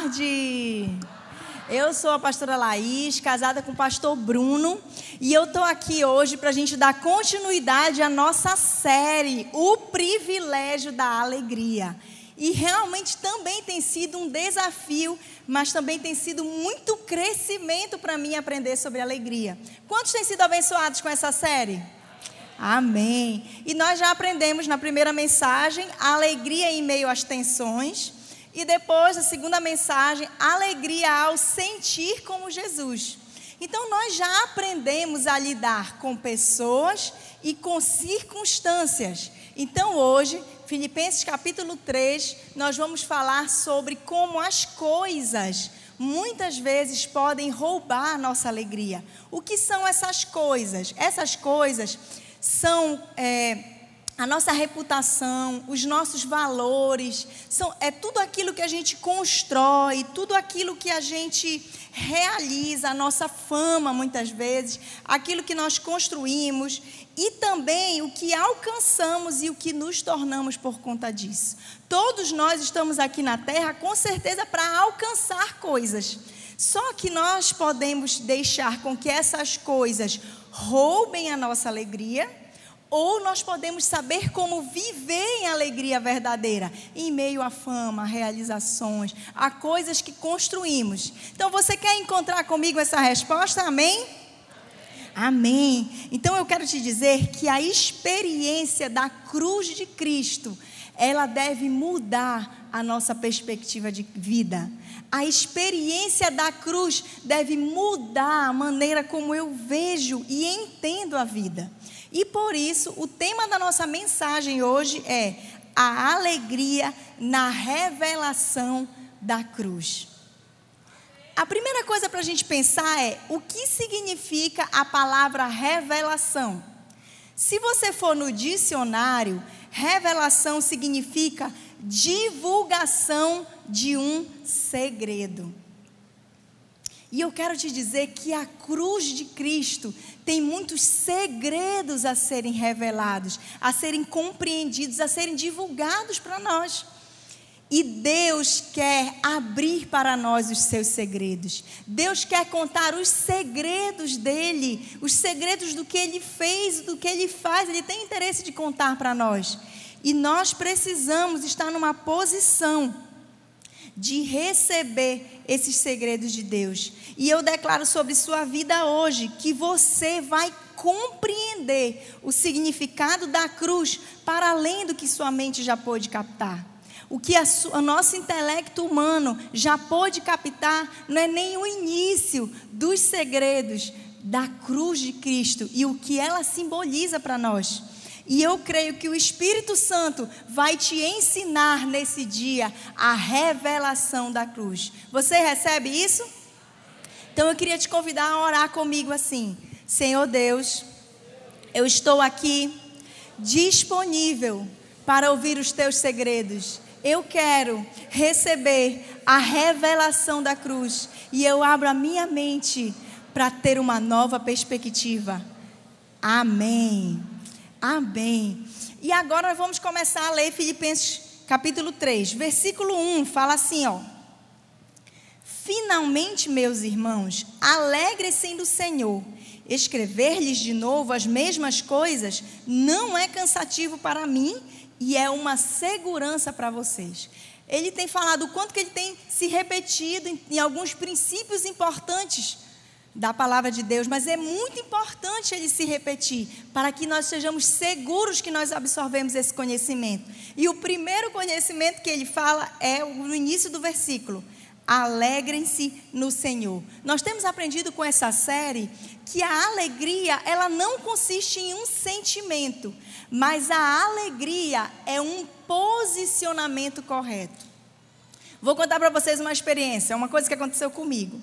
tarde. Eu sou a pastora Laís, casada com o pastor Bruno, e eu estou aqui hoje para a gente dar continuidade à nossa série, O Privilégio da Alegria. E realmente também tem sido um desafio, mas também tem sido muito crescimento para mim aprender sobre alegria. Quantos têm sido abençoados com essa série? Amém. E nós já aprendemos na primeira mensagem alegria em meio às tensões. E depois, a segunda mensagem, alegria ao sentir como Jesus. Então, nós já aprendemos a lidar com pessoas e com circunstâncias. Então, hoje, Filipenses capítulo 3, nós vamos falar sobre como as coisas muitas vezes podem roubar nossa alegria. O que são essas coisas? Essas coisas são é, a nossa reputação, os nossos valores, são, é tudo aquilo que a gente constrói, tudo aquilo que a gente realiza, a nossa fama muitas vezes, aquilo que nós construímos e também o que alcançamos e o que nos tornamos por conta disso. Todos nós estamos aqui na Terra com certeza para alcançar coisas. Só que nós podemos deixar com que essas coisas roubem a nossa alegria, ou nós podemos saber como viver em alegria verdadeira, em meio à fama, a realizações, a coisas que construímos. Então, você quer encontrar comigo essa resposta? Amém? Amém. Então, eu quero te dizer que a experiência da cruz de Cristo, ela deve mudar a nossa perspectiva de vida. A experiência da cruz deve mudar a maneira como eu vejo e entendo a vida. E por isso, o tema da nossa mensagem hoje é a alegria na revelação da cruz. A primeira coisa para a gente pensar é o que significa a palavra revelação. Se você for no dicionário, revelação significa divulgação de um segredo. E eu quero te dizer que a cruz de Cristo tem muitos segredos a serem revelados, a serem compreendidos, a serem divulgados para nós. E Deus quer abrir para nós os seus segredos. Deus quer contar os segredos dele, os segredos do que ele fez, do que ele faz. Ele tem interesse de contar para nós. E nós precisamos estar numa posição de receber esses segredos de Deus. E eu declaro sobre sua vida hoje que você vai compreender o significado da cruz para além do que sua mente já pôde captar. O que o nosso intelecto humano já pôde captar não é nem o início dos segredos da cruz de Cristo e o que ela simboliza para nós. E eu creio que o Espírito Santo vai te ensinar nesse dia a revelação da cruz. Você recebe isso? Então eu queria te convidar a orar comigo assim: Senhor Deus, eu estou aqui disponível para ouvir os teus segredos. Eu quero receber a revelação da cruz e eu abro a minha mente para ter uma nova perspectiva. Amém. Amém. E agora nós vamos começar a ler Filipenses capítulo 3, versículo 1, fala assim, ó: Finalmente, meus irmãos, alegrem-se do Senhor. Escrever-lhes de novo as mesmas coisas não é cansativo para mim e é uma segurança para vocês. Ele tem falado o quanto que ele tem se repetido em, em alguns princípios importantes da palavra de Deus, mas é muito importante ele se repetir para que nós sejamos seguros que nós absorvemos esse conhecimento. E o primeiro conhecimento que ele fala é no início do versículo: alegrem-se no Senhor. Nós temos aprendido com essa série que a alegria, ela não consiste em um sentimento, mas a alegria é um posicionamento correto. Vou contar para vocês uma experiência, uma coisa que aconteceu comigo.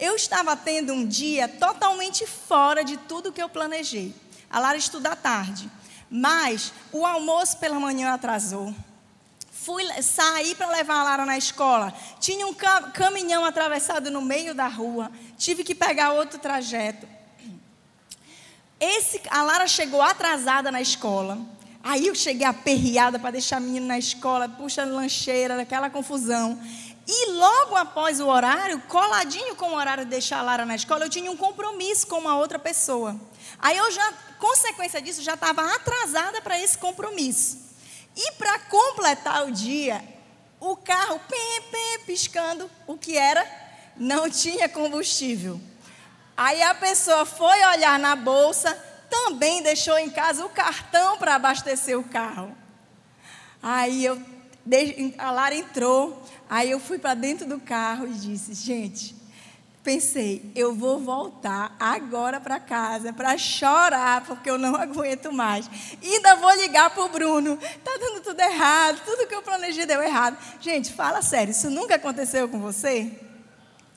Eu estava tendo um dia totalmente fora de tudo que eu planejei. A Lara estuda à tarde, mas o almoço pela manhã atrasou. Fui sair para levar a Lara na escola. Tinha um caminhão atravessado no meio da rua. Tive que pegar outro trajeto. Esse, a Lara chegou atrasada na escola. Aí eu cheguei aperreada para deixar a menina na escola, puxa lancheira, aquela confusão. E logo após o horário, coladinho com o horário de deixar a Lara na escola, eu tinha um compromisso com uma outra pessoa. Aí eu já, consequência disso, já estava atrasada para esse compromisso. E para completar o dia, o carro pim, pim, piscando, o que era? Não tinha combustível. Aí a pessoa foi olhar na bolsa, também deixou em casa o cartão para abastecer o carro. Aí eu, a Lara entrou, aí eu fui para dentro do carro e disse: gente, pensei, eu vou voltar agora para casa para chorar, porque eu não aguento mais. E ainda vou ligar para o Bruno. Está dando tudo errado, tudo que eu planejei deu errado. Gente, fala sério, isso nunca aconteceu com você?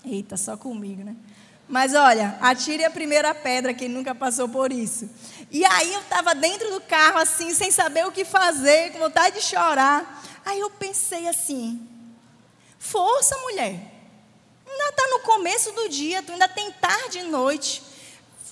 Eita, só comigo, né? Mas olha, atire a primeira pedra quem nunca passou por isso. E aí eu estava dentro do carro assim, sem saber o que fazer, com vontade de chorar. Aí eu pensei assim: força, mulher. Ainda está no começo do dia, tu ainda tem tarde e noite.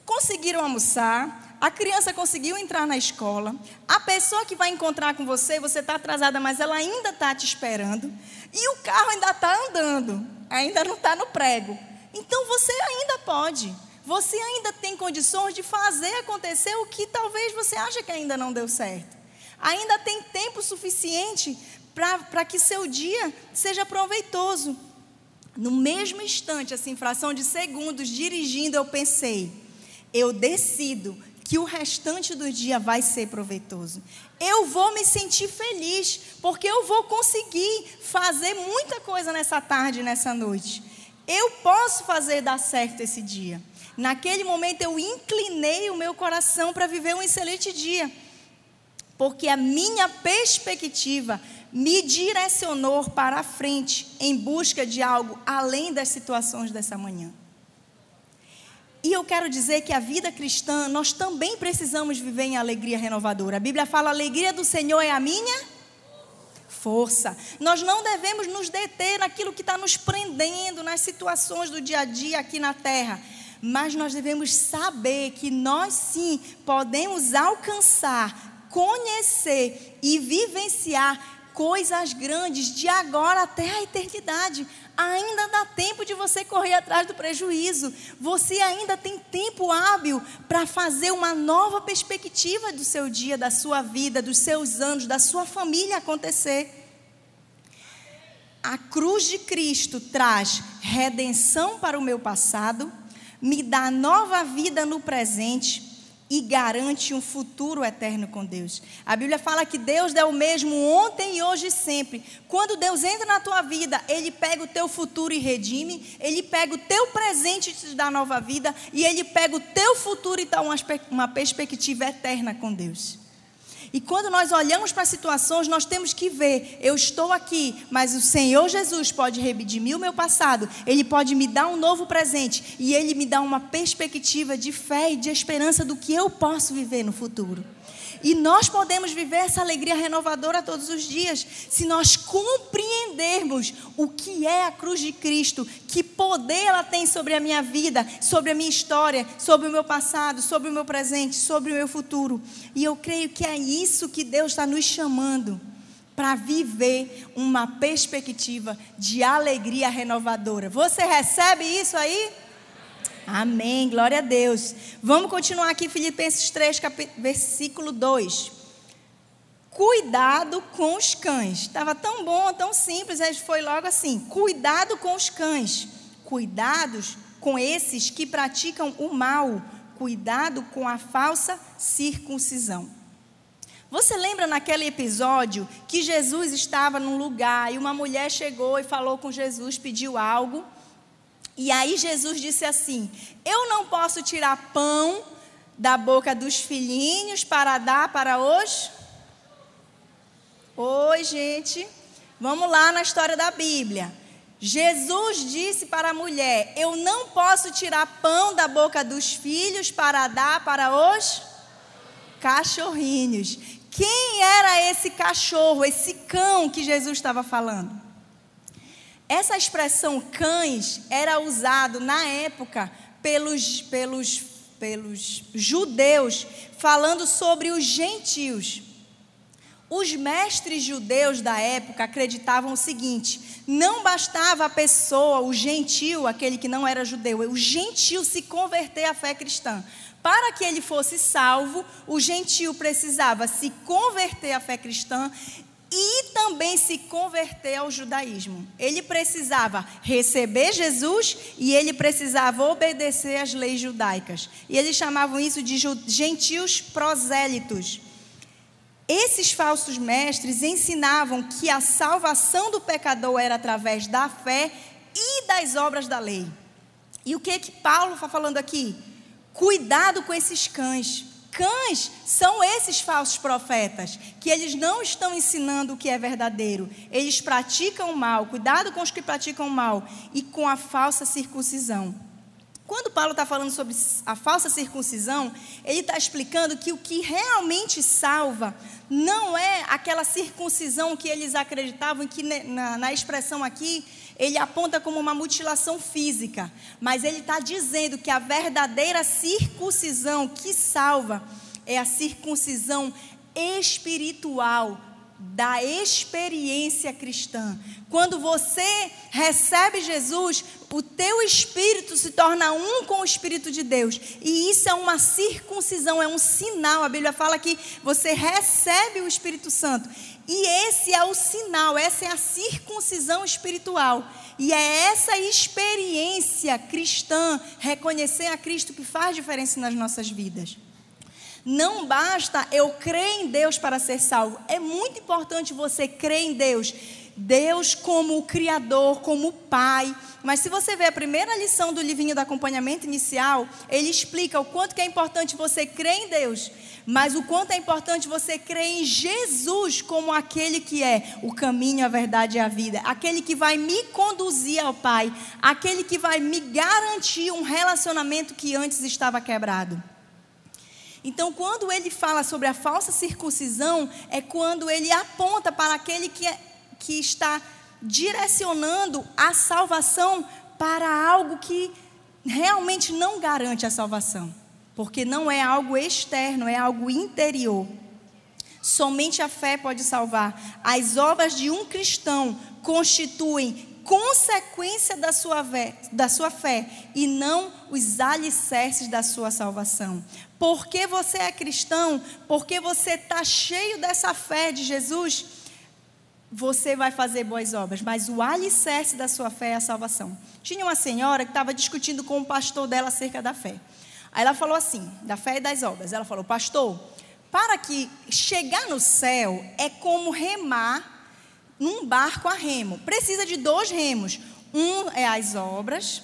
Conseguiram almoçar, a criança conseguiu entrar na escola, a pessoa que vai encontrar com você, você está atrasada, mas ela ainda está te esperando, e o carro ainda está andando, ainda não está no prego. Então você ainda pode. Você ainda tem condições de fazer acontecer o que talvez você acha que ainda não deu certo. Ainda tem tempo suficiente para que seu dia seja proveitoso. No mesmo instante, assim, fração de segundos, dirigindo, eu pensei: eu decido que o restante do dia vai ser proveitoso. Eu vou me sentir feliz, porque eu vou conseguir fazer muita coisa nessa tarde, nessa noite. Eu posso fazer dar certo esse dia. Naquele momento eu inclinei o meu coração para viver um excelente dia. Porque a minha perspectiva me direcionou para a frente em busca de algo além das situações dessa manhã. E eu quero dizer que a vida cristã, nós também precisamos viver em alegria renovadora. A Bíblia fala: a alegria do Senhor é a minha força. Nós não devemos nos deter naquilo que está nos prendendo, nas situações do dia a dia aqui na terra. Mas nós devemos saber que nós sim podemos alcançar, conhecer e vivenciar coisas grandes de agora até a eternidade. Ainda dá tempo de você correr atrás do prejuízo. Você ainda tem tempo hábil para fazer uma nova perspectiva do seu dia, da sua vida, dos seus anos, da sua família acontecer. A cruz de Cristo traz redenção para o meu passado, me dá nova vida no presente e garante um futuro eterno com Deus. A Bíblia fala que Deus é o mesmo ontem e hoje e sempre. Quando Deus entra na tua vida, Ele pega o teu futuro e redime, Ele pega o teu presente e te dá nova vida, e Ele pega o teu futuro e dá uma, uma perspectiva eterna com Deus. E quando nós olhamos para situações, nós temos que ver: eu estou aqui, mas o Senhor Jesus pode redimir o meu passado, Ele pode me dar um novo presente e Ele me dá uma perspectiva de fé e de esperança do que eu posso viver no futuro. E nós podemos viver essa alegria renovadora todos os dias, se nós compreendermos o que é a cruz de Cristo, que poder ela tem sobre a minha vida, sobre a minha história, sobre o meu passado, sobre o meu presente, sobre o meu futuro. E eu creio que é isso que Deus está nos chamando para viver uma perspectiva de alegria renovadora. Você recebe isso aí? Amém, glória a Deus. Vamos continuar aqui, Filipenses 3, versículo 2. Cuidado com os cães. Estava tão bom, tão simples, aí foi logo assim: cuidado com os cães. Cuidados com esses que praticam o mal. Cuidado com a falsa circuncisão. Você lembra naquele episódio que Jesus estava num lugar e uma mulher chegou e falou com Jesus, pediu algo. E aí Jesus disse assim: Eu não posso tirar pão da boca dos filhinhos para dar para os. Oi, gente. Vamos lá na história da Bíblia. Jesus disse para a mulher: Eu não posso tirar pão da boca dos filhos para dar para os cachorrinhos. Quem era esse cachorro, esse cão que Jesus estava falando? Essa expressão cães era usado na época pelos, pelos, pelos judeus, falando sobre os gentios. Os mestres judeus da época acreditavam o seguinte: não bastava a pessoa, o gentil, aquele que não era judeu, o gentil se converter à fé cristã. Para que ele fosse salvo, o gentil precisava se converter à fé cristã e também se converter ao judaísmo. Ele precisava receber Jesus e ele precisava obedecer às leis judaicas. E eles chamavam isso de gentios prosélitos. Esses falsos mestres ensinavam que a salvação do pecador era através da fé e das obras da lei. E o que que Paulo está falando aqui? Cuidado com esses cães. Cães são esses falsos profetas, que eles não estão ensinando o que é verdadeiro. Eles praticam mal. Cuidado com os que praticam mal e com a falsa circuncisão. Quando Paulo está falando sobre a falsa circuncisão, ele está explicando que o que realmente salva não é aquela circuncisão que eles acreditavam, que na, na expressão aqui ele aponta como uma mutilação física, mas ele está dizendo que a verdadeira circuncisão que salva é a circuncisão espiritual da experiência cristã. Quando você recebe Jesus, o teu espírito se torna um com o espírito de Deus. E isso é uma circuncisão, é um sinal. A Bíblia fala que você recebe o Espírito Santo. E esse é o sinal, essa é a circuncisão espiritual. E é essa experiência cristã, reconhecer a Cristo, que faz diferença nas nossas vidas. Não basta eu crer em Deus para ser salvo. É muito importante você crer em Deus. Deus como o Criador, como o Pai. Mas se você ver a primeira lição do livrinho do acompanhamento inicial, ele explica o quanto que é importante você crer em Deus, mas o quanto é importante você crer em Jesus como aquele que é o caminho, a verdade e a vida, aquele que vai me conduzir ao Pai, aquele que vai me garantir um relacionamento que antes estava quebrado. Então, quando ele fala sobre a falsa circuncisão, é quando ele aponta para aquele que, é, que está direcionando a salvação para algo que realmente não garante a salvação, porque não é algo externo, é algo interior. Somente a fé pode salvar. As obras de um cristão constituem consequência da sua, fé, da sua fé e não os alicerces da sua salvação. Porque você é cristão, porque você está cheio dessa fé de Jesus, você vai fazer boas obras, mas o alicerce da sua fé é a salvação. Tinha uma senhora que estava discutindo com o pastor dela acerca da fé. Aí ela falou assim, da fé e das obras. Ela falou, pastor, para que chegar no céu é como remar num barco a remo. Precisa de dois remos. Um é as obras,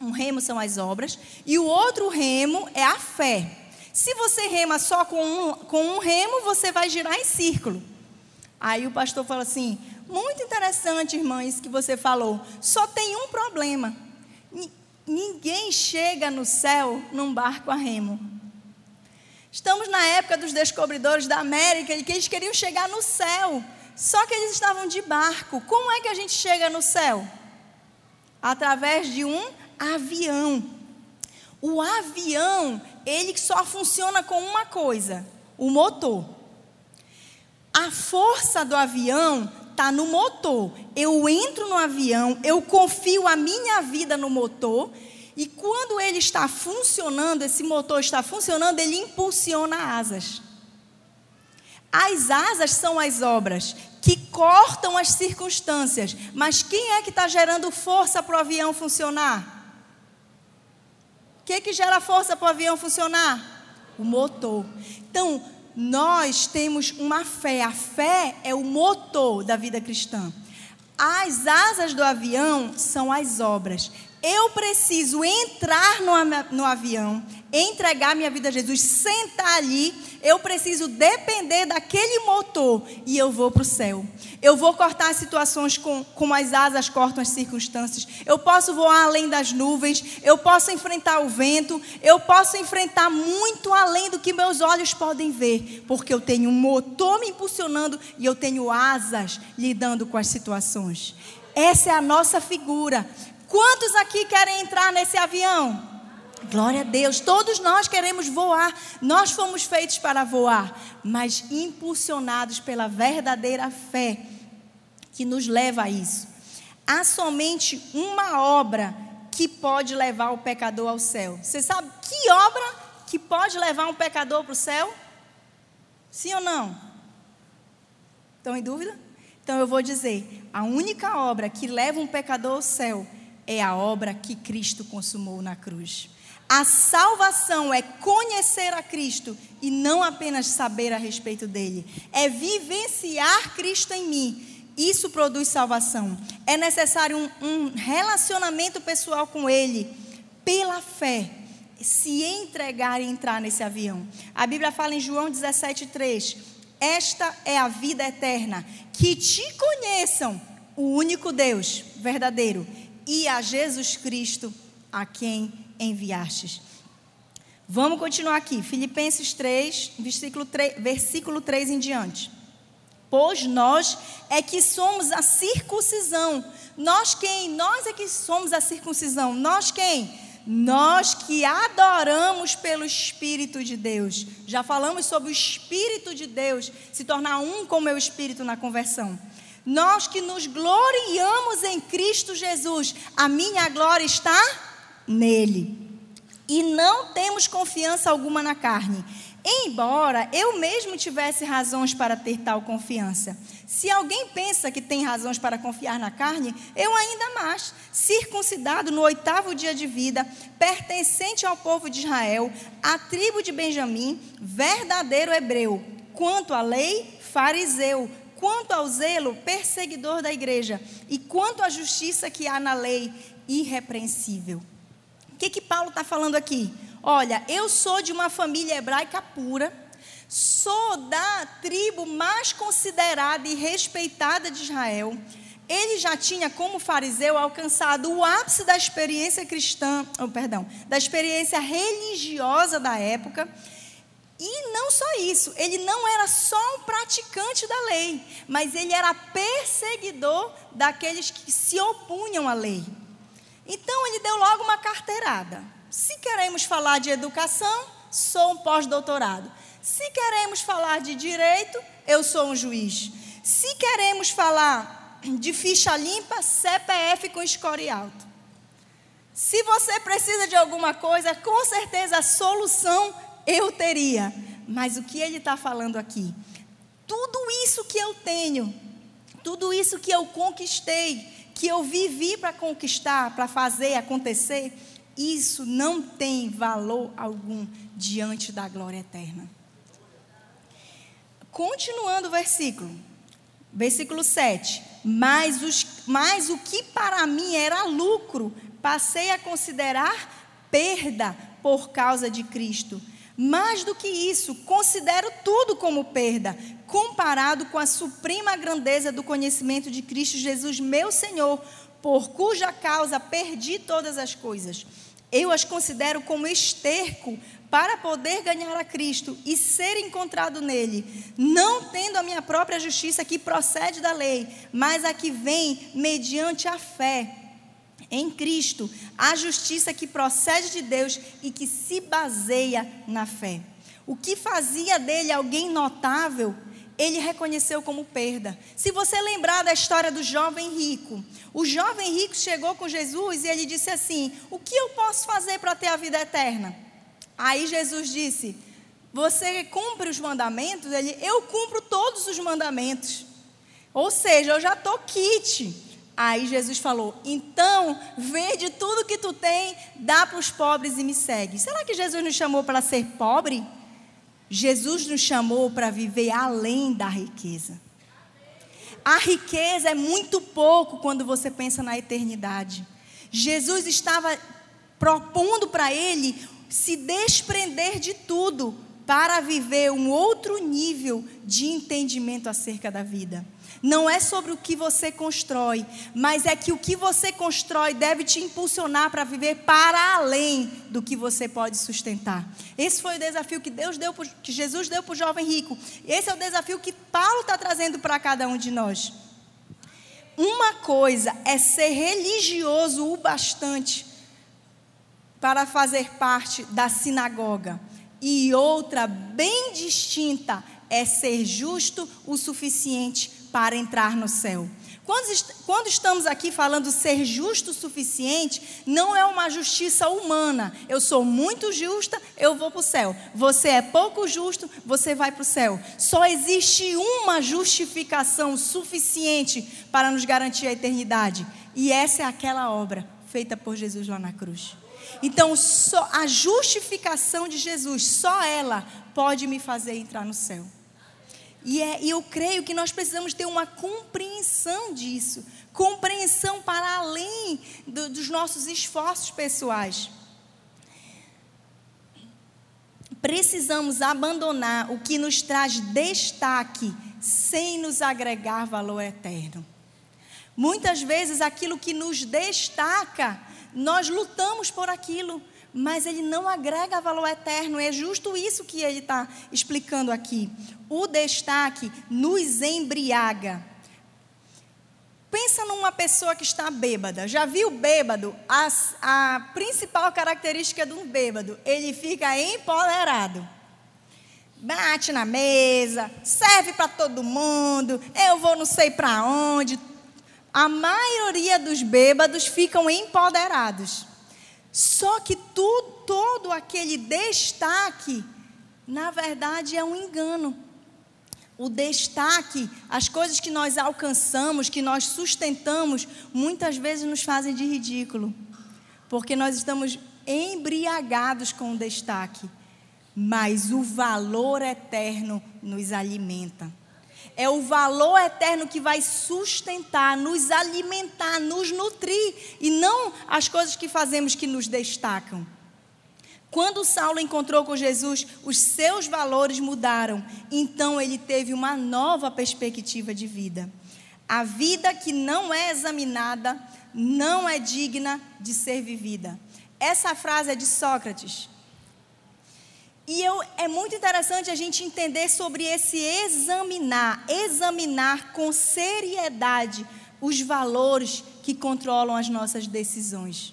um remo são as obras, e o outro remo é a fé. Se você rema só com um, com um remo, você vai girar em círculo. Aí o pastor falou assim: muito interessante, irmã, isso que você falou. Só tem um problema. Ninguém chega no céu num barco a remo. Estamos na época dos descobridores da América, que eles queriam chegar no céu. Só que eles estavam de barco. Como é que a gente chega no céu? Através de um avião. O avião, ele só funciona com uma coisa: o motor. A força do avião está no motor. Eu entro no avião, eu confio a minha vida no motor, e quando ele está funcionando, esse motor está funcionando, ele impulsiona asas. As asas são as obras que cortam as circunstâncias. Mas quem é que está gerando força para o avião funcionar? O que, que gera força para o avião funcionar? O motor. Então, nós temos uma fé. A fé é o motor da vida cristã. As asas do avião são as obras. Eu preciso entrar no, no avião, entregar minha vida a Jesus, sentar ali, eu preciso depender daquele motor e eu vou para o céu. Eu vou cortar as situações com, como as asas cortam as circunstâncias. Eu posso voar além das nuvens, eu posso enfrentar o vento, eu posso enfrentar muito além do que meus olhos podem ver, porque eu tenho um motor me impulsionando e eu tenho asas lidando com as situações. Essa é a nossa figura. Quantos aqui querem entrar nesse avião? Glória a Deus. Todos nós queremos voar. Nós fomos feitos para voar, mas impulsionados pela verdadeira fé que nos leva a isso. Há somente uma obra que pode levar o pecador ao céu. Você sabe que obra que pode levar um pecador para o céu? Sim ou não? Estão em dúvida? Então eu vou dizer: a única obra que leva um pecador ao céu é a obra que Cristo consumou na cruz. A salvação é conhecer a Cristo e não apenas saber a respeito dele, é vivenciar Cristo em mim. Isso produz salvação. É necessário um, um relacionamento pessoal com Ele, pela fé, se entregar e entrar nesse avião. A Bíblia fala em João 17,3: Esta é a vida eterna, que te conheçam, o único Deus verdadeiro, e a Jesus Cristo, a quem enviastes. Vamos continuar aqui, Filipenses 3, versículo 3, versículo 3 em diante. Pois nós é que somos a circuncisão. Nós quem? Nós é que somos a circuncisão. Nós quem? Nós que adoramos pelo Espírito de Deus. Já falamos sobre o Espírito de Deus se tornar um com o meu Espírito na conversão. Nós que nos gloriamos em Cristo Jesus. A minha glória está nele. E não temos confiança alguma na carne. Embora eu mesmo tivesse razões para ter tal confiança. Se alguém pensa que tem razões para confiar na carne, eu ainda mais, circuncidado no oitavo dia de vida, pertencente ao povo de Israel, à tribo de Benjamim, verdadeiro hebreu, quanto à lei, fariseu, quanto ao zelo, perseguidor da igreja, e quanto à justiça que há na lei, irrepreensível que, que Paulo está falando aqui? Olha, eu sou de uma família hebraica pura, sou da tribo mais considerada e respeitada de Israel. Ele já tinha, como fariseu, alcançado o ápice da experiência cristã, oh, perdão, da experiência religiosa da época. E não só isso, ele não era só um praticante da lei, mas ele era perseguidor daqueles que se opunham à lei. Então ele deu logo uma carteirada. Se queremos falar de educação, sou um pós-doutorado. Se queremos falar de direito, eu sou um juiz. Se queremos falar de ficha limpa, CPF com score alto. Se você precisa de alguma coisa, com certeza a solução eu teria. Mas o que ele está falando aqui? Tudo isso que eu tenho, tudo isso que eu conquistei, que eu vivi para conquistar, para fazer acontecer, isso não tem valor algum diante da glória eterna. Continuando o versículo, versículo 7. Mas, os, mas o que para mim era lucro, passei a considerar perda por causa de Cristo. Mais do que isso, considero tudo como perda, comparado com a suprema grandeza do conhecimento de Cristo Jesus, meu Senhor, por cuja causa perdi todas as coisas. Eu as considero como esterco para poder ganhar a Cristo e ser encontrado nele, não tendo a minha própria justiça que procede da lei, mas a que vem mediante a fé em Cristo, a justiça que procede de Deus e que se baseia na fé. O que fazia dele alguém notável, ele reconheceu como perda. Se você lembrar da história do jovem rico, o jovem rico chegou com Jesus e ele disse assim: O que eu posso fazer para ter a vida eterna? Aí Jesus disse: Você cumpre os mandamentos? Ele, eu cumpro todos os mandamentos. Ou seja, eu já estou kit. Aí Jesus falou: Então, vende tudo que tu tem, dá para os pobres e me segue. Será que Jesus nos chamou para ser pobre? Jesus nos chamou para viver além da riqueza. A riqueza é muito pouco quando você pensa na eternidade. Jesus estava propondo para ele se desprender de tudo para viver um outro nível de entendimento acerca da vida não é sobre o que você constrói, mas é que o que você constrói deve te impulsionar para viver para além do que você pode sustentar. Esse foi o desafio que Deus deu, que Jesus deu para o jovem rico. Esse é o desafio que Paulo está trazendo para cada um de nós. Uma coisa é ser religioso o bastante para fazer parte da sinagoga, e outra bem distinta é ser justo o suficiente para entrar no céu. Quando, estamos aqui falando ser justo o suficiente, não é uma justiça humana. Eu sou muito justa, eu vou para o céu. Você é pouco justo, você vai para o céu. Só existe uma justificação suficiente para nos garantir a eternidade. E essa é aquela obra feita por Jesus lá na cruz. Então, a justificação de Jesus, só ela pode me fazer entrar no céu. E, é, e eu creio que nós precisamos ter uma compreensão disso compreensão para além do, dos nossos esforços pessoais. Precisamos abandonar o que nos traz destaque sem nos agregar valor eterno. Muitas vezes aquilo que nos destaca, nós lutamos por aquilo, mas ele não agrega valor eterno. É justo isso que ele está explicando aqui. O destaque nos embriaga. Pensa numa pessoa que está bêbada. Já viu bêbado? A, a principal característica de um bêbado, ele fica empoderado. Bate na mesa, serve para todo mundo, eu vou não sei para onde. A maioria dos bêbados ficam empoderados. Só que tudo, todo aquele destaque, na verdade, é um engano. O destaque, as coisas que nós alcançamos, que nós sustentamos, muitas vezes nos fazem de ridículo, porque nós estamos embriagados com o destaque, mas o valor eterno nos alimenta. É o valor eterno que vai sustentar, nos alimentar, nos nutrir, e não as coisas que fazemos que nos destacam. Quando Saulo encontrou com Jesus, os seus valores mudaram, então ele teve uma nova perspectiva de vida. A vida que não é examinada não é digna de ser vivida. Essa frase é de Sócrates. E eu, é muito interessante a gente entender sobre esse examinar, examinar com seriedade os valores que controlam as nossas decisões.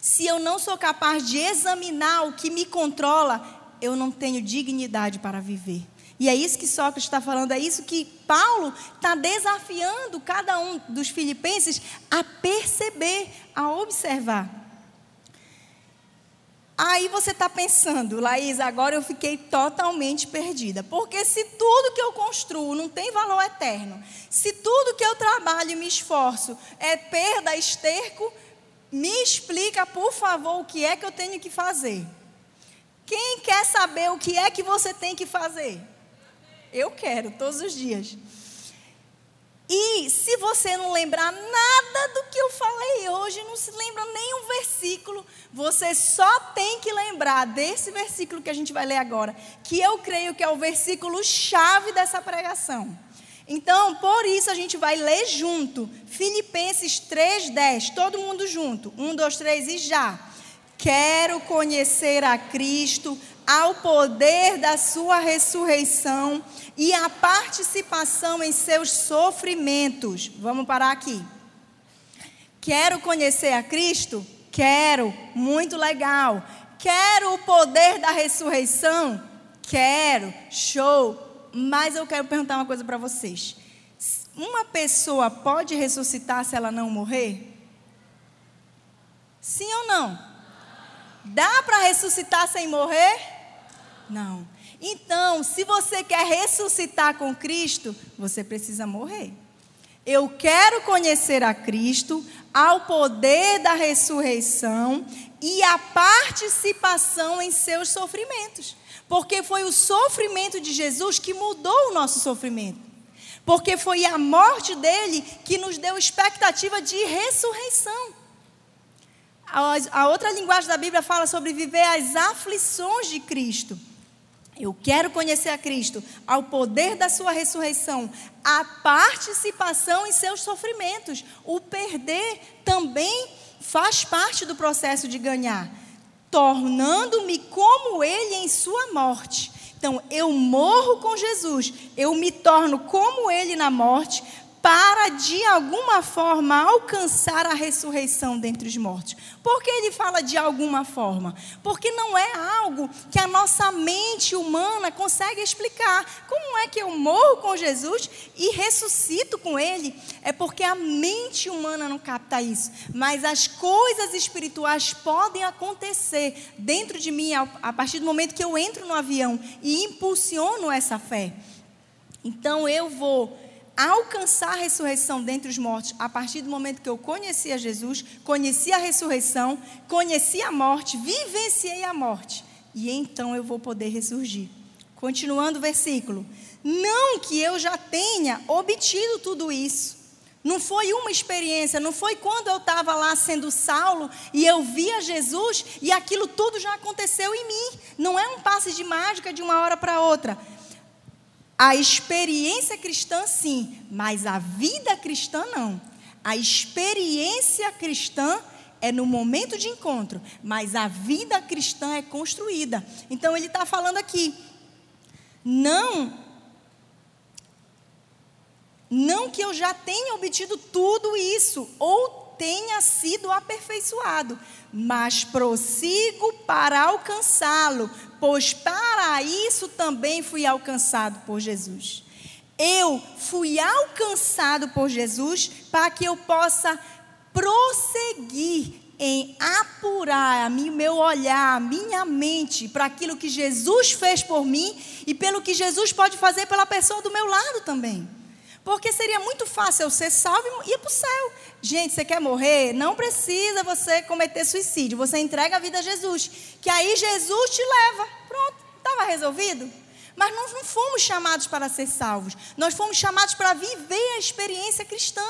Se eu não sou capaz de examinar o que me controla, eu não tenho dignidade para viver. E é isso que Sócrates está falando, é isso que Paulo está desafiando cada um dos filipenses a perceber, a observar. Aí você está pensando, Laís, agora eu fiquei totalmente perdida. Porque se tudo que eu construo não tem valor eterno, se tudo que eu trabalho e me esforço é perda, esterco, me explica, por favor, o que é que eu tenho que fazer. Quem quer saber o que é que você tem que fazer? Eu quero, todos os dias. E se você não lembrar nada do que eu falei hoje, não se lembra nenhum versículo, você só tem que lembrar desse versículo que a gente vai ler agora, que eu creio que é o versículo chave dessa pregação. Então, por isso a gente vai ler junto, Filipenses 3:10, todo mundo junto. Um, dois, três e já. Quero conhecer a Cristo, ao poder da sua ressurreição e a participação em seus sofrimentos. Vamos parar aqui. Quero conhecer a Cristo? Quero, muito legal. Quero o poder da ressurreição? Quero, show. Mas eu quero perguntar uma coisa para vocês. Uma pessoa pode ressuscitar se ela não morrer? Sim ou não? Dá para ressuscitar sem morrer? Não. Então, se você quer ressuscitar com Cristo, você precisa morrer. Eu quero conhecer a Cristo, ao poder da ressurreição e a participação em seus sofrimentos. Porque foi o sofrimento de Jesus que mudou o nosso sofrimento. Porque foi a morte dele que nos deu expectativa de ressurreição. A, outra linguagem da Bíblia fala sobre viver as aflições de Cristo. Eu quero conhecer a Cristo, ao poder da sua ressurreição, a participação em seus sofrimentos. O perder também faz parte do processo de ganhar, tornando-me como ele em sua morte. Então, eu morro com Jesus, eu me torno como ele na morte, para de alguma forma alcançar a ressurreição dentre os mortos. Por que ele fala de alguma forma? Porque não é algo que a nossa mente humana consegue explicar. Como é que eu morro com Jesus e ressuscito com ele? É porque a mente humana não capta isso. Mas as coisas espirituais podem acontecer dentro de mim a partir do momento que eu entro no avião e impulsiono essa fé. Então eu vou alcançar a ressurreição dentre os mortos a partir do momento que eu conheci a Jesus, conheci a ressurreição, conheci a morte, vivenciei a morte. E então eu vou poder ressurgir. Continuando o versículo. Não que eu já tenha obtido tudo isso. Não foi uma experiência, não foi quando eu estava lá sendo Saulo e eu via Jesus e aquilo tudo já aconteceu em mim. Não é um passe de mágica de uma hora para outra. A experiência cristã, sim, mas a vida cristã, não. A experiência cristã é no momento de encontro, mas a vida cristã é construída. Então, ele está falando aqui, não, não que eu já tenha obtido tudo isso, ou tenha sido aperfeiçoado, mas prossigo para alcançá-lo, pois para isso também fui alcançado por Jesus. Eu fui alcançado por Jesus para que eu possa prosseguir em apurar o meu olhar, a minha mente para aquilo que Jesus fez por mim e pelo que Jesus pode fazer pela pessoa do meu lado também. Porque seria muito fácil eu ser salvo e ir para o céu. Gente, você quer morrer? Não precisa você cometer suicídio. Você entrega a vida a Jesus. Que aí Jesus te leva. Pronto, estava resolvido. Mas nós não fomos chamados para ser salvos. Nós fomos chamados para viver a experiência cristã.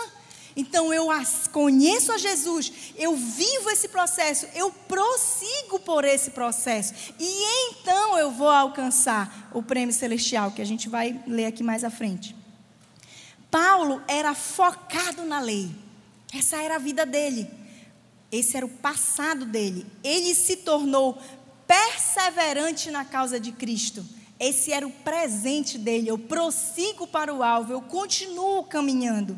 Então eu conheço a Jesus, eu vivo esse processo, eu prossigo por esse processo. E então eu vou alcançar o prêmio celestial, que a gente vai ler aqui mais à frente. Paulo era focado na lei. Essa era a vida dele. Esse era o passado dele. Ele se tornou perseverante na causa de Cristo. Esse era o presente dele. Eu prossigo para o alvo, eu continuo caminhando.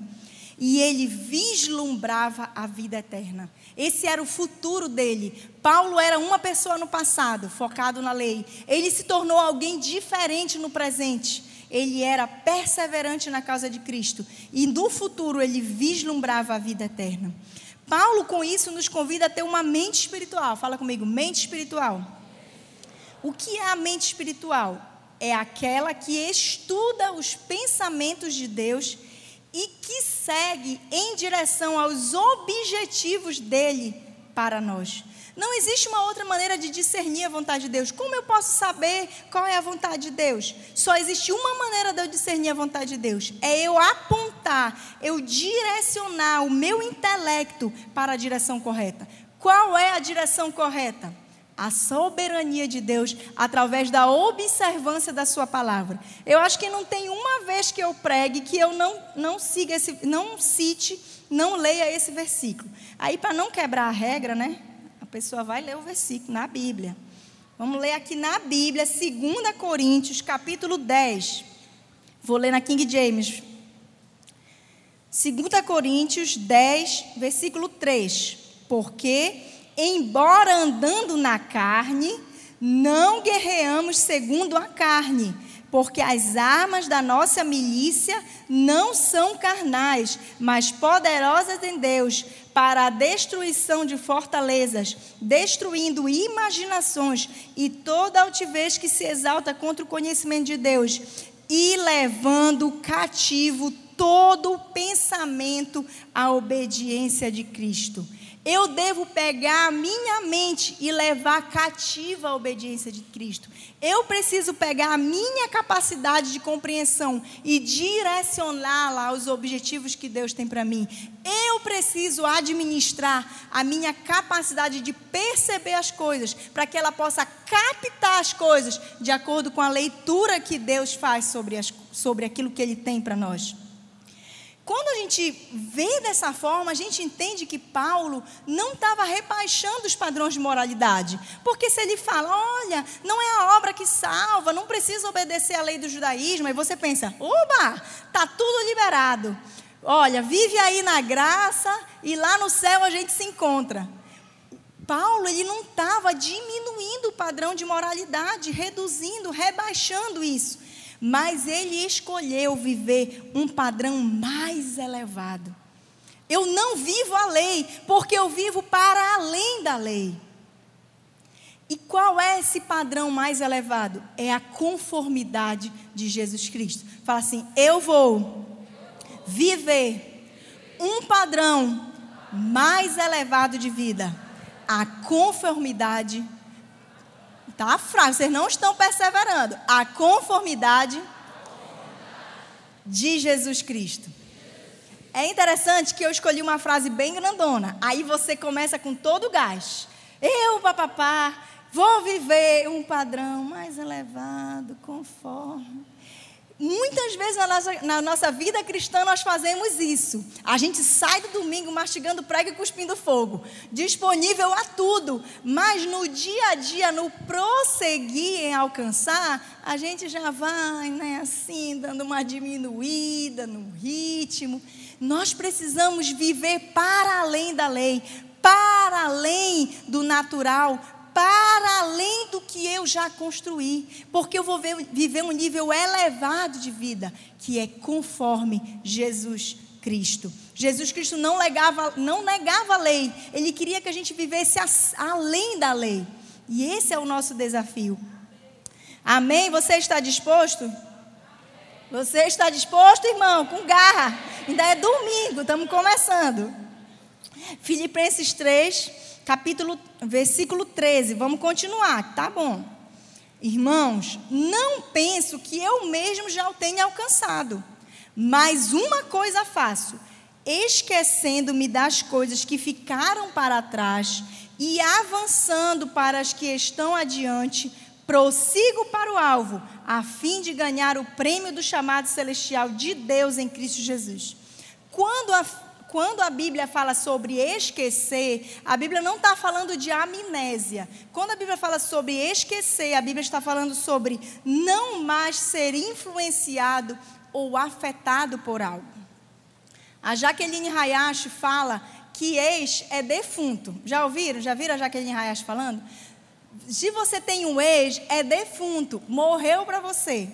E ele vislumbrava a vida eterna. Esse era o futuro dele. Paulo era uma pessoa no passado, focado na lei. Ele se tornou alguém diferente no presente ele era perseverante na causa de Cristo e no futuro ele vislumbrava a vida eterna. Paulo, com isso, nos convida a ter uma mente espiritual. Fala comigo, mente espiritual. O que é a mente espiritual? É aquela que estuda os pensamentos de Deus e que segue em direção aos objetivos dele para nós. Não existe uma outra maneira de discernir a vontade de Deus. Como eu posso saber qual é a vontade de Deus? Só existe uma maneira de eu discernir a vontade de Deus: é eu apontar, eu direcionar o meu intelecto para a direção correta. Qual é a direção correta? a soberania de Deus através da observância da sua palavra. Eu acho que não tem uma vez que eu pregue que eu não não siga esse, não cite, não leia esse versículo. Aí para não quebrar a regra, né? Pessoa vai ler o versículo na Bíblia. Vamos ler aqui na Bíblia, 2 Coríntios, capítulo 10. Vou ler na King James. 2 Coríntios 10, versículo 3. Porque, embora andando na carne, não guerreamos segundo a carne porque as armas da nossa milícia não são carnais, mas poderosas em Deus para a destruição de fortalezas, destruindo imaginações e toda altivez que se exalta contra o conhecimento de Deus, e levando cativo todo o pensamento à obediência de Cristo. Eu devo pegar a minha mente e levar cativa a obediência de Cristo. Eu preciso pegar a minha capacidade de compreensão e direcioná-la aos objetivos que Deus tem para mim. Eu preciso administrar a minha capacidade de perceber as coisas, para que ela possa captar as coisas de acordo com a leitura que Deus faz sobre, as, sobre aquilo que Ele tem para nós. Quando a gente vê dessa forma, a gente entende que Paulo não estava rebaixando os padrões de moralidade. Porque se ele fala, olha, não é a obra que salva, não precisa obedecer à lei do judaísmo, aí você pensa, oba, está tudo liberado. Olha, vive aí na graça e lá no céu a gente se encontra. Paulo, ele não estava diminuindo o padrão de moralidade, reduzindo, rebaixando isso. Mas ele escolheu viver um padrão mais elevado. Eu não vivo a lei, porque eu vivo para além da lei. E qual é esse padrão mais elevado? É a conformidade de Jesus Cristo. Fala assim: eu vou viver um padrão mais elevado de vida, a conformidade. Tá fraco, vocês não estão perseverando. A conformidade de Jesus Cristo. É interessante que eu escolhi uma frase bem grandona. Aí você começa com todo o gás. Eu, papapá, vou viver um padrão mais elevado, conforme. Muitas vezes na nossa, na nossa, vida cristã nós fazemos isso. A gente sai do domingo mastigando prego e cuspindo fogo, disponível a tudo, mas no dia a dia, no prosseguir em alcançar, a gente já vai, né, assim, dando uma diminuída no ritmo. Nós precisamos viver para além da lei, para além do natural, para além do que eu já construí, porque eu vou ver, viver um nível elevado de vida, que é conforme Jesus Cristo. Jesus Cristo não, legava, não negava a lei, ele queria que a gente vivesse além da lei. E esse é o nosso desafio. Amém? Você está disposto? Você está disposto, irmão? Com garra. Ainda é domingo, estamos começando. Filipenses 3, capítulo, versículo 13. Vamos continuar, tá bom. Irmãos, não penso que eu mesmo já o tenha alcançado, mas uma coisa faço, esquecendo-me das coisas que ficaram para trás e avançando para as que estão adiante, prossigo para o alvo, a fim de ganhar o prêmio do chamado celestial de Deus em Cristo Jesus. Quando a quando a Bíblia fala sobre esquecer, a Bíblia não está falando de amnésia. Quando a Bíblia fala sobre esquecer, a Bíblia está falando sobre não mais ser influenciado ou afetado por algo. A Jaqueline Hayashi fala que ex é defunto. Já ouviram? Já viram a Jaqueline Hayashi falando? Se você tem um ex, é defunto, morreu para você.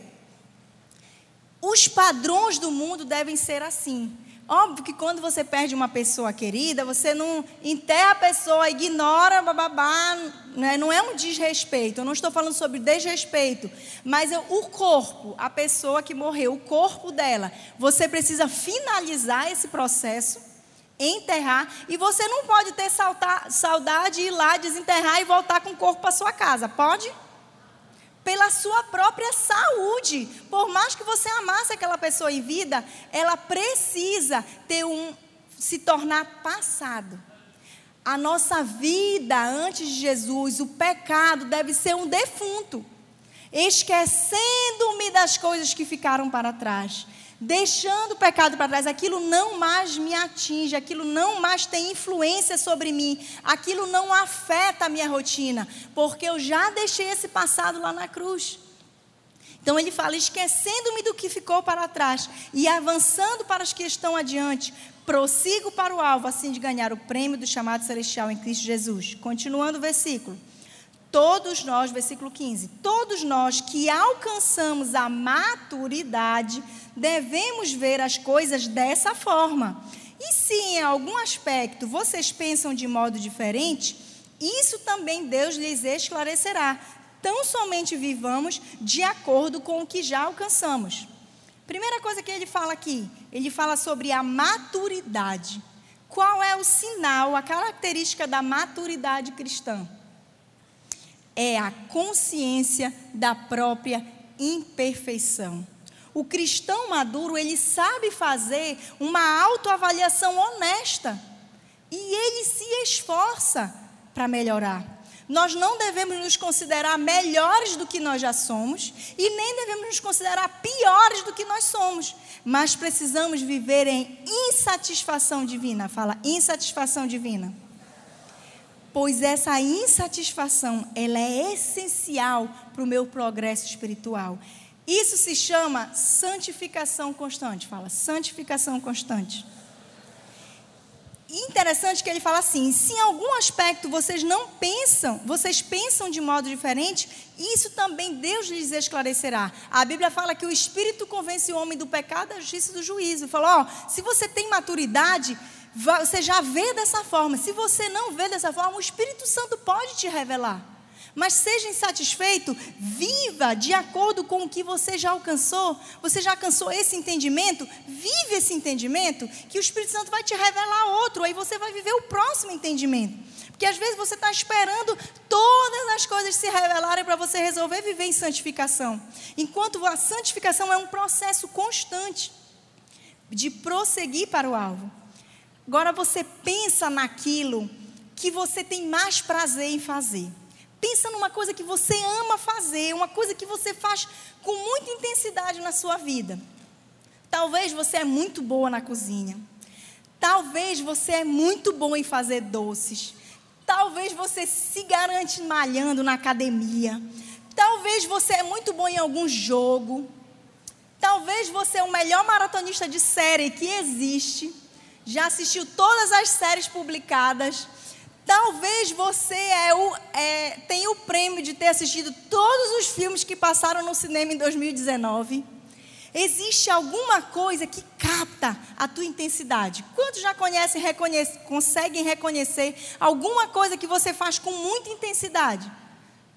Os padrões do mundo devem ser assim. Óbvio que quando você perde uma pessoa querida, você não enterra a pessoa, ignora, bababá, né? não é um desrespeito. Eu não estou falando sobre desrespeito, mas eu, o corpo, a pessoa que morreu, o corpo dela, você precisa finalizar esse processo, enterrar, e você não pode ter saudade, ir lá, desenterrar e voltar com o corpo para sua casa. Pode? Pela sua própria saúde. Por mais que você amasse aquela pessoa em vida, ela precisa ter um se tornar passado. A nossa vida antes de Jesus, o pecado deve ser um defunto. Esquecendo-me das coisas que ficaram para trás deixando o pecado para trás, aquilo não mais me atinge, aquilo não mais tem influência sobre mim, aquilo não afeta a minha rotina, porque eu já deixei esse passado lá na cruz. Então ele fala: esquecendo-me do que ficou para trás e avançando para os que estão adiante, prossigo para o alvo, assim de ganhar o prêmio do chamado celestial em Cristo Jesus. Continuando o versículo. Todos nós, versículo 15, todos nós que alcançamos a maturidade, devemos ver as coisas dessa forma. E se em algum aspecto vocês pensam de modo diferente, isso também Deus lhes esclarecerá. Tão somente vivamos de acordo com o que já alcançamos. Primeira coisa que ele fala aqui, ele fala sobre a maturidade. Qual é o sinal, a característica da maturidade cristã? É a consciência da própria imperfeição. O cristão maduro, ele sabe fazer uma autoavaliação honesta e ele se esforça para melhorar. Nós não devemos nos considerar melhores do que nós já somos e nem devemos nos considerar piores do que nós somos, mas precisamos viver em insatisfação divina. Fala, insatisfação divina pois essa insatisfação ela é essencial para o meu progresso espiritual. Isso se chama santificação constante. Fala, santificação constante. interessante que ele fala assim: se em algum aspecto vocês não pensam, vocês pensam de modo diferente, isso também Deus lhes esclarecerá. A Bíblia fala que o Espírito convence o homem do pecado, da justiça e do juízo. Fala, ó, se você tem maturidade, você já vê dessa forma. Se você não vê dessa forma, o Espírito Santo pode te revelar. Mas seja insatisfeito, viva de acordo com o que você já alcançou. Você já alcançou esse entendimento? Vive esse entendimento, que o Espírito Santo vai te revelar outro, aí você vai viver o próximo entendimento. Porque às vezes você está esperando todas as coisas se revelarem para você resolver viver em santificação. Enquanto a santificação é um processo constante de prosseguir para o alvo. Agora você pensa naquilo que você tem mais prazer em fazer. Pensa numa coisa que você ama fazer, uma coisa que você faz com muita intensidade na sua vida. Talvez você é muito boa na cozinha. Talvez você é muito bom em fazer doces. Talvez você se garante malhando na academia. Talvez você é muito bom em algum jogo. Talvez você é o melhor maratonista de série que existe. Já assistiu todas as séries publicadas. Talvez você é o, é, tenha o prêmio de ter assistido todos os filmes que passaram no cinema em 2019. Existe alguma coisa que capta a tua intensidade? Quantos já conhecem, reconhece, conseguem reconhecer alguma coisa que você faz com muita intensidade?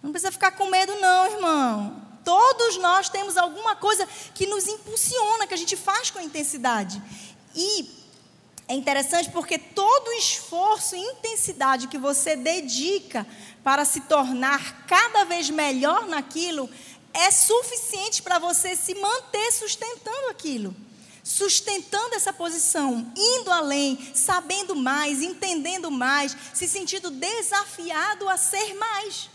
Não precisa ficar com medo, não, irmão. Todos nós temos alguma coisa que nos impulsiona, que a gente faz com intensidade. E é interessante porque todo o esforço e intensidade que você dedica para se tornar cada vez melhor naquilo é suficiente para você se manter sustentando aquilo. Sustentando essa posição, indo além, sabendo mais, entendendo mais, se sentindo desafiado a ser mais.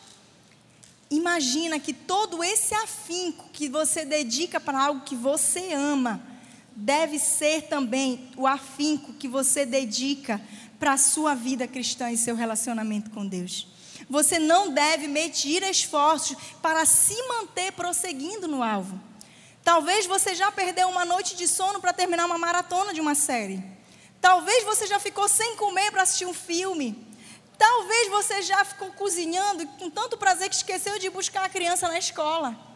Imagina que todo esse afinco que você dedica para algo que você ama, deve ser também o afinco que você dedica para a sua vida cristã e seu relacionamento com Deus. Você não deve medir esforços para se manter prosseguindo no alvo. Talvez você já perdeu uma noite de sono para terminar uma maratona de uma série. Talvez você já ficou sem comer para assistir um filme. Talvez você já ficou cozinhando com tanto prazer que esqueceu de buscar a criança na escola.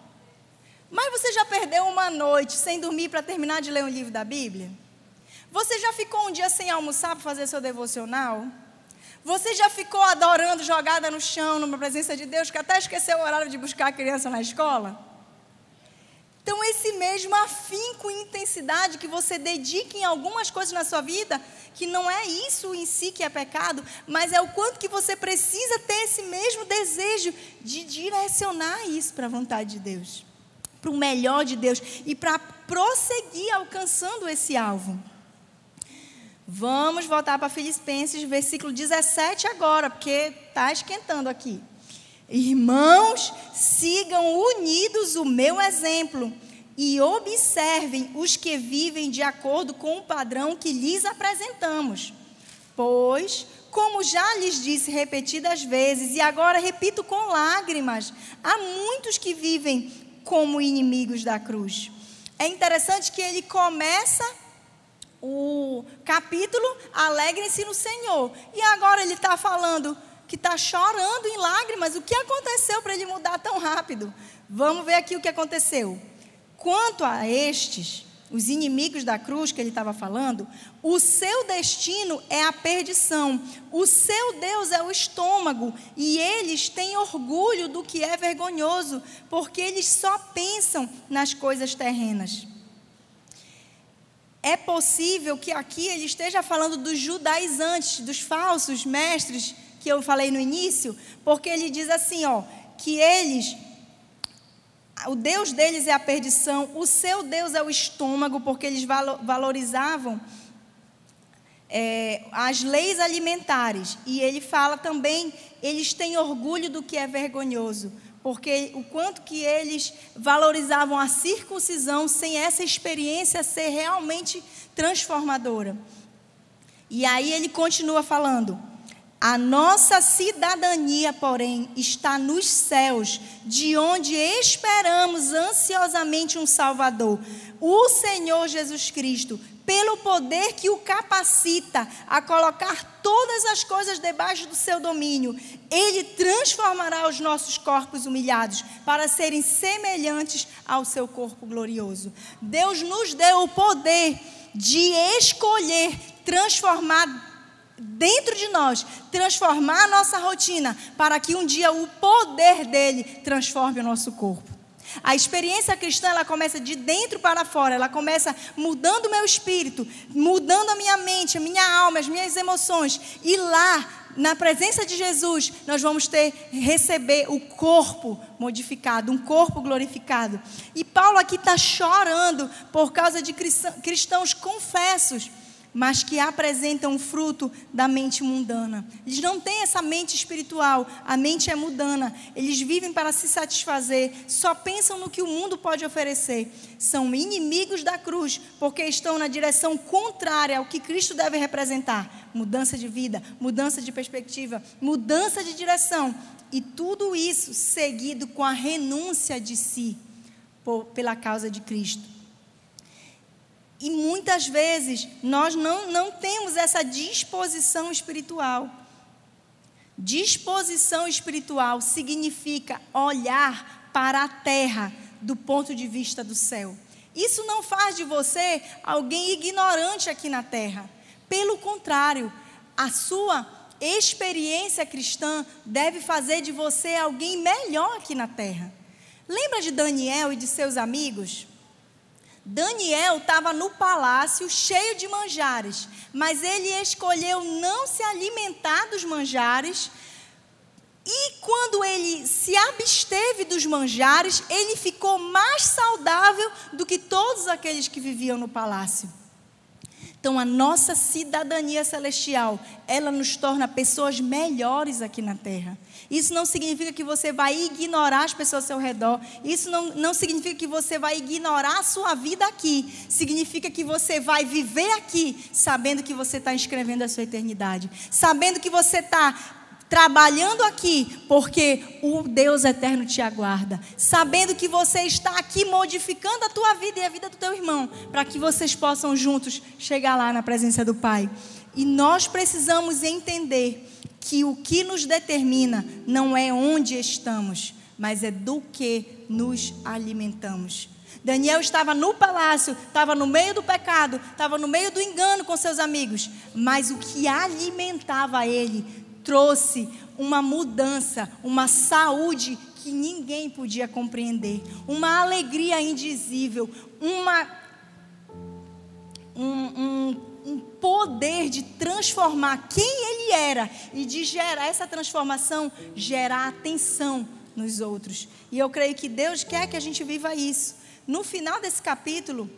Mas você já perdeu uma noite sem dormir para terminar de ler um livro da Bíblia? Você já ficou um dia sem almoçar para fazer seu devocional? Você já ficou adorando jogada no chão, numa presença de Deus, que até esqueceu o horário de buscar a criança na escola? Então, esse mesmo afinco e intensidade que você dedica em algumas coisas na sua vida, que não é isso em si que é pecado, mas é o quanto que você precisa ter esse mesmo desejo de direcionar isso para a vontade de Deus para o melhor de Deus e para prosseguir alcançando esse alvo. Vamos voltar para Filipenses, versículo 17 agora, porque está esquentando aqui. Irmãos, sigam unidos o meu exemplo e observem os que vivem de acordo com o padrão que lhes apresentamos. Pois, como já lhes disse repetidas vezes, e agora repito com lágrimas, há muitos que vivem como inimigos da cruz. É interessante que ele começa o capítulo Alegrem-se no Senhor. E agora ele está falando que está chorando em lágrimas. O que aconteceu para ele mudar tão rápido? Vamos ver aqui o que aconteceu. Quanto a estes, os inimigos da cruz que ele estava falando, o seu destino é a perdição, o seu Deus é o estômago, e eles têm orgulho do que é vergonhoso, porque eles só pensam nas coisas terrenas. É possível que aqui ele esteja falando dos judaizantes, dos falsos mestres que eu falei no início, porque ele diz assim, ó, que eles o Deus deles é a perdição, o seu Deus é o estômago, porque eles valorizavam é, as leis alimentares. E ele fala também, eles têm orgulho do que é vergonhoso, porque o quanto que eles valorizavam a circuncisão sem essa experiência ser realmente transformadora. E aí ele continua falando: A nossa cidadania, porém, está nos céus, de onde esperamos ansiosamente um Salvador, o Senhor Jesus Cristo, pelo poder que o capacita a colocar todas as coisas debaixo do seu domínio. Ele transformará os nossos corpos humilhados para serem semelhantes ao seu corpo glorioso. Deus nos deu o poder de escolher transformar dentro de nós, transformar a nossa rotina, para que um dia o poder dele transforme o nosso corpo. A experiência cristã, ela começa de dentro para fora, ela começa mudando o meu espírito, mudando a minha mente, a minha alma, as minhas emoções. E lá, na presença de Jesus, nós vamos ter receber o corpo modificado, um corpo glorificado. E Paulo aqui está chorando por causa de cristãos confessos mas que apresentam fruto da mente mundana. Eles não têm essa mente espiritual, a mente é mundana. Eles vivem para se satisfazer, só pensam no que o mundo pode oferecer. São inimigos da cruz, porque estão na direção contrária ao que Cristo deve representar: mudança de vida, mudança de perspectiva, mudança de direção. E tudo isso seguido com a renúncia de si por, pela causa de Cristo. E muitas vezes nós não, não temos essa disposição espiritual. Disposição espiritual significa olhar para a terra do ponto de vista do céu. Isso não faz de você alguém ignorante aqui na terra. Pelo contrário, a sua experiência cristã deve fazer de você alguém melhor aqui na terra. Lembra de Daniel e de seus amigos? Daniel estava no palácio cheio de manjares, mas ele escolheu não se alimentar dos manjares. E quando ele se absteve dos manjares, ele ficou mais saudável do que todos aqueles que viviam no palácio. Então, a nossa cidadania celestial, ela nos torna pessoas melhores aqui na terra. Isso não significa que você vai ignorar as pessoas ao seu redor. Isso não, não significa que você vai ignorar a sua vida aqui. Significa que você vai viver aqui, sabendo que você está escrevendo a sua eternidade. Sabendo que você está trabalhando aqui, porque o Deus eterno te aguarda, sabendo que você está aqui modificando a tua vida e a vida do teu irmão, para que vocês possam juntos chegar lá na presença do Pai. E nós precisamos entender que o que nos determina não é onde estamos, mas é do que nos alimentamos. Daniel estava no palácio, estava no meio do pecado, estava no meio do engano com seus amigos, mas o que alimentava ele trouxe uma mudança, uma saúde que ninguém podia compreender, uma alegria indizível, uma, um, um, um poder de transformar quem ele era e de gerar essa transformação, gerar atenção nos outros. E eu creio que Deus quer que a gente viva isso. No final desse capítulo,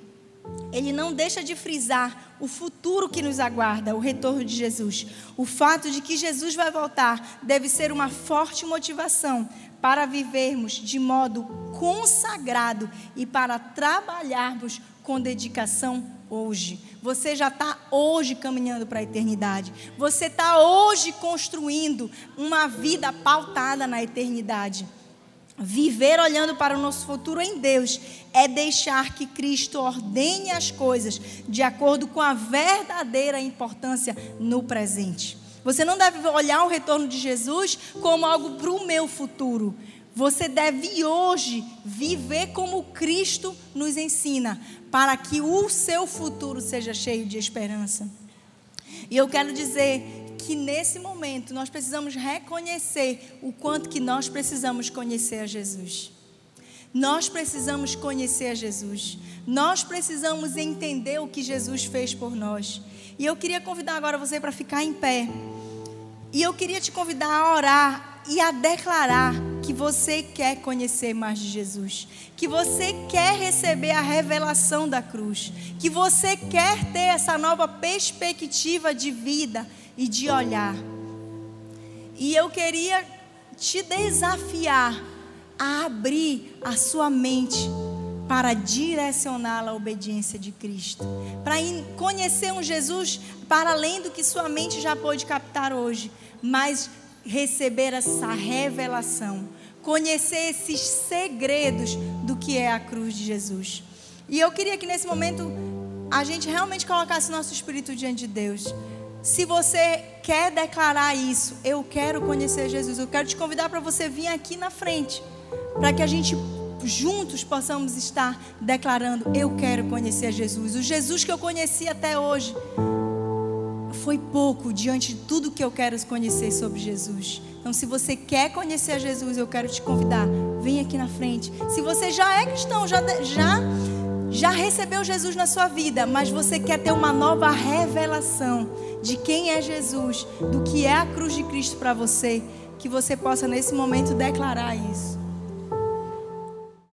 ele não deixa de frisar o futuro que nos aguarda, o retorno de Jesus. O fato de que Jesus vai voltar deve ser uma forte motivação para vivermos de modo consagrado e para trabalharmos com dedicação hoje. Você já está hoje caminhando para a eternidade. Você está hoje construindo uma vida pautada na eternidade. Viver olhando para o nosso futuro em Deus é deixar que Cristo ordene as coisas de acordo com a verdadeira importância no presente. Você não deve olhar o retorno de Jesus como algo para o meu futuro. Você deve hoje viver como Cristo nos ensina, para que o seu futuro seja cheio de esperança. E eu quero dizer que nesse momento nós precisamos reconhecer o quanto que nós precisamos conhecer a Jesus. Nós precisamos conhecer a Jesus. Nós precisamos entender o que Jesus fez por nós. E eu queria convidar agora você para ficar em pé. E eu queria te convidar a orar e a declarar que você quer conhecer mais de Jesus, que você quer receber a revelação da cruz, que você quer ter essa nova perspectiva de vida e de olhar. E eu queria te desafiar a abrir a sua mente para direcioná-la à obediência de Cristo, para conhecer um Jesus para além do que sua mente já pôde captar hoje, mas receber essa revelação, conhecer esses segredos do que é a cruz de Jesus. E eu queria que nesse momento a gente realmente colocasse nosso espírito diante de Deus. Se você quer declarar isso, eu quero conhecer Jesus, eu quero te convidar para você vir aqui na frente, para que a gente juntos possamos estar declarando: Eu quero conhecer Jesus. O Jesus que eu conheci até hoje foi pouco diante de tudo que eu quero conhecer sobre Jesus. Então, se você quer conhecer Jesus, eu quero te convidar. Vem aqui na frente. Se você já é cristão, já, já, já recebeu Jesus na sua vida, mas você quer ter uma nova revelação de quem é Jesus, do que é a cruz de Cristo para você, que você possa nesse momento declarar isso.